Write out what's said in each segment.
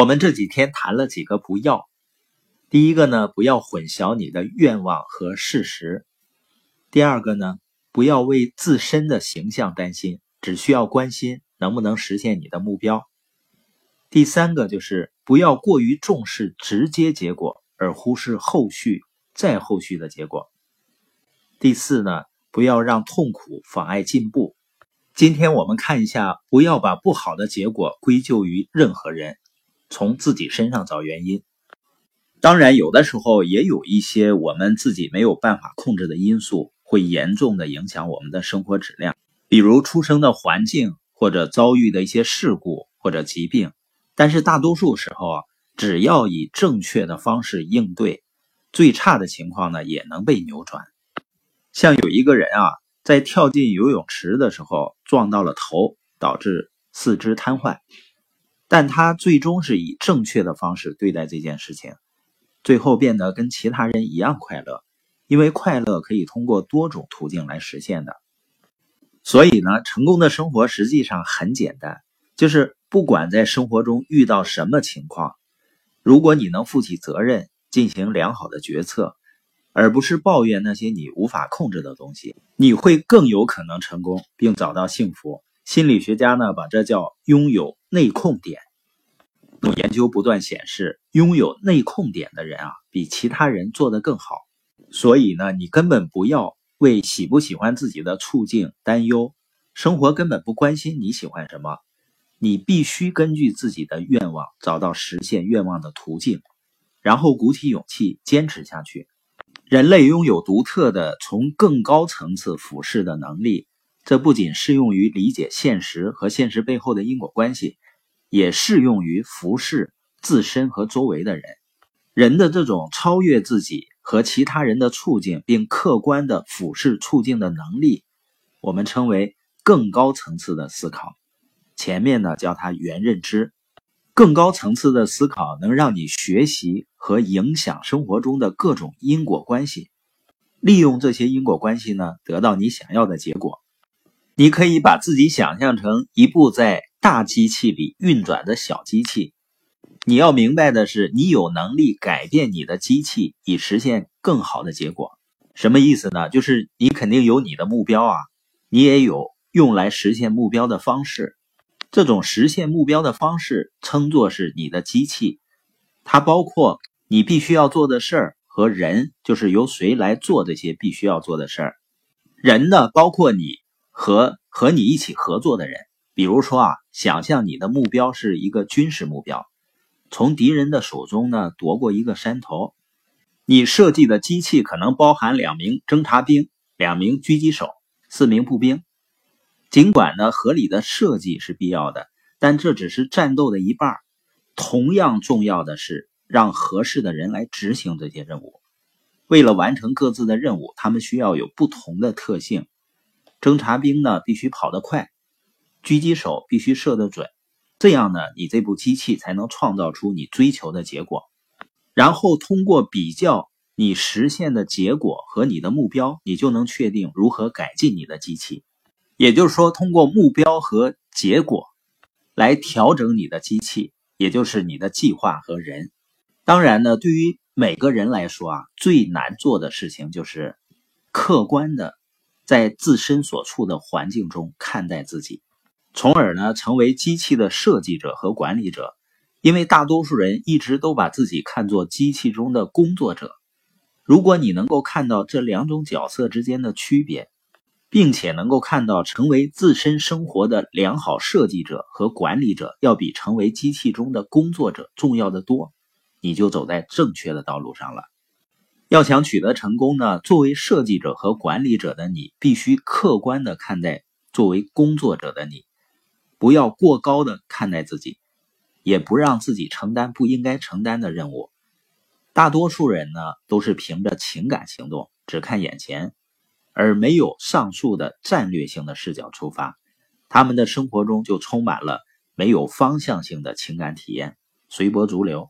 我们这几天谈了几个不要。第一个呢，不要混淆你的愿望和事实；第二个呢，不要为自身的形象担心，只需要关心能不能实现你的目标；第三个就是不要过于重视直接结果，而忽视后续再后续的结果；第四呢，不要让痛苦妨碍进步。今天我们看一下，不要把不好的结果归咎于任何人，从自己身上找原因。当然，有的时候也有一些我们自己没有办法控制的因素，会严重的影响我们的生活质量，比如出生的环境，或者遭遇的一些事故或者疾病。但是大多数时候啊，只要以正确的方式应对，最差的情况呢也能被扭转。像有一个人啊，在跳进游泳池的时候撞到了头，导致四肢瘫痪，但他最终是以正确的方式对待这件事情。最后变得跟其他人一样快乐，因为快乐可以通过多种途径来实现的。所以呢，成功的生活实际上很简单，就是不管在生活中遇到什么情况，如果你能负起责任，进行良好的决策，而不是抱怨那些你无法控制的东西，你会更有可能成功并找到幸福。心理学家呢，把这叫拥有内控点。研究不断显示，拥有内控点的人啊，比其他人做得更好。所以呢，你根本不要为喜不喜欢自己的处境担忧，生活根本不关心你喜欢什么。你必须根据自己的愿望找到实现愿望的途径，然后鼓起勇气坚持下去。人类拥有独特的从更高层次俯视的能力，这不仅适用于理解现实和现实背后的因果关系。也适用于服侍自身和周围的人。人的这种超越自己和其他人的处境，并客观的俯视处境的能力，我们称为更高层次的思考。前面呢叫它原认知。更高层次的思考能让你学习和影响生活中的各种因果关系，利用这些因果关系呢，得到你想要的结果。你可以把自己想象成一部在。大机器里运转的小机器，你要明白的是，你有能力改变你的机器，以实现更好的结果。什么意思呢？就是你肯定有你的目标啊，你也有用来实现目标的方式。这种实现目标的方式称作是你的机器，它包括你必须要做的事儿和人，就是由谁来做这些必须要做的事儿。人呢，包括你和和你一起合作的人。比如说啊，想象你的目标是一个军事目标，从敌人的手中呢夺过一个山头。你设计的机器可能包含两名侦察兵、两名狙击手、四名步兵。尽管呢合理的设计是必要的，但这只是战斗的一半。同样重要的是让合适的人来执行这些任务。为了完成各自的任务，他们需要有不同的特性。侦察兵呢必须跑得快。狙击手必须射得准，这样呢，你这部机器才能创造出你追求的结果。然后通过比较你实现的结果和你的目标，你就能确定如何改进你的机器。也就是说，通过目标和结果来调整你的机器，也就是你的计划和人。当然呢，对于每个人来说啊，最难做的事情就是客观的在自身所处的环境中看待自己。从而呢，成为机器的设计者和管理者，因为大多数人一直都把自己看作机器中的工作者。如果你能够看到这两种角色之间的区别，并且能够看到成为自身生活的良好设计者和管理者要比成为机器中的工作者重要的多，你就走在正确的道路上了。要想取得成功呢，作为设计者和管理者的你，必须客观的看待作为工作者的你。不要过高的看待自己，也不让自己承担不应该承担的任务。大多数人呢，都是凭着情感行动，只看眼前，而没有上述的战略性的视角出发，他们的生活中就充满了没有方向性的情感体验，随波逐流。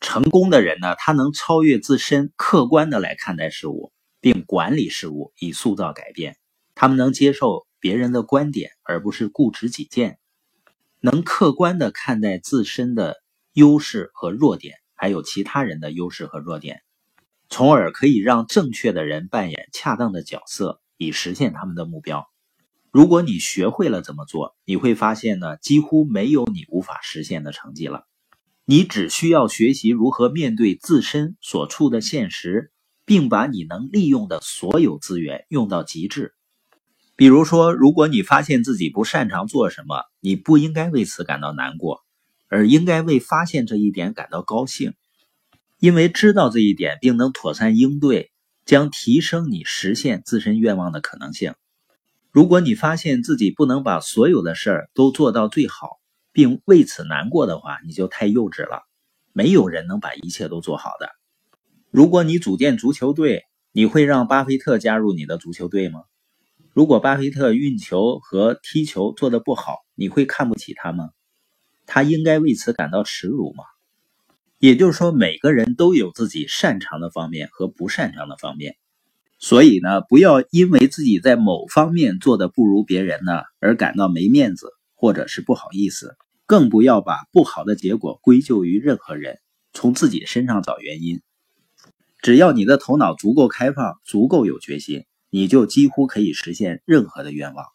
成功的人呢，他能超越自身，客观的来看待事物，并管理事物，以塑造改变。他们能接受别人的观点，而不是固执己见。能客观的看待自身的优势和弱点，还有其他人的优势和弱点，从而可以让正确的人扮演恰当的角色，以实现他们的目标。如果你学会了怎么做，你会发现呢，几乎没有你无法实现的成绩了。你只需要学习如何面对自身所处的现实，并把你能利用的所有资源用到极致。比如说，如果你发现自己不擅长做什么，你不应该为此感到难过，而应该为发现这一点感到高兴，因为知道这一点并能妥善应对，将提升你实现自身愿望的可能性。如果你发现自己不能把所有的事儿都做到最好，并为此难过的话，你就太幼稚了。没有人能把一切都做好的。如果你组建足球队，你会让巴菲特加入你的足球队吗？如果巴菲特运球和踢球做得不好，你会看不起他吗？他应该为此感到耻辱吗？也就是说，每个人都有自己擅长的方面和不擅长的方面。所以呢，不要因为自己在某方面做的不如别人呢，而感到没面子或者是不好意思。更不要把不好的结果归咎于任何人，从自己身上找原因。只要你的头脑足够开放，足够有决心，你就几乎可以实现任何的愿望。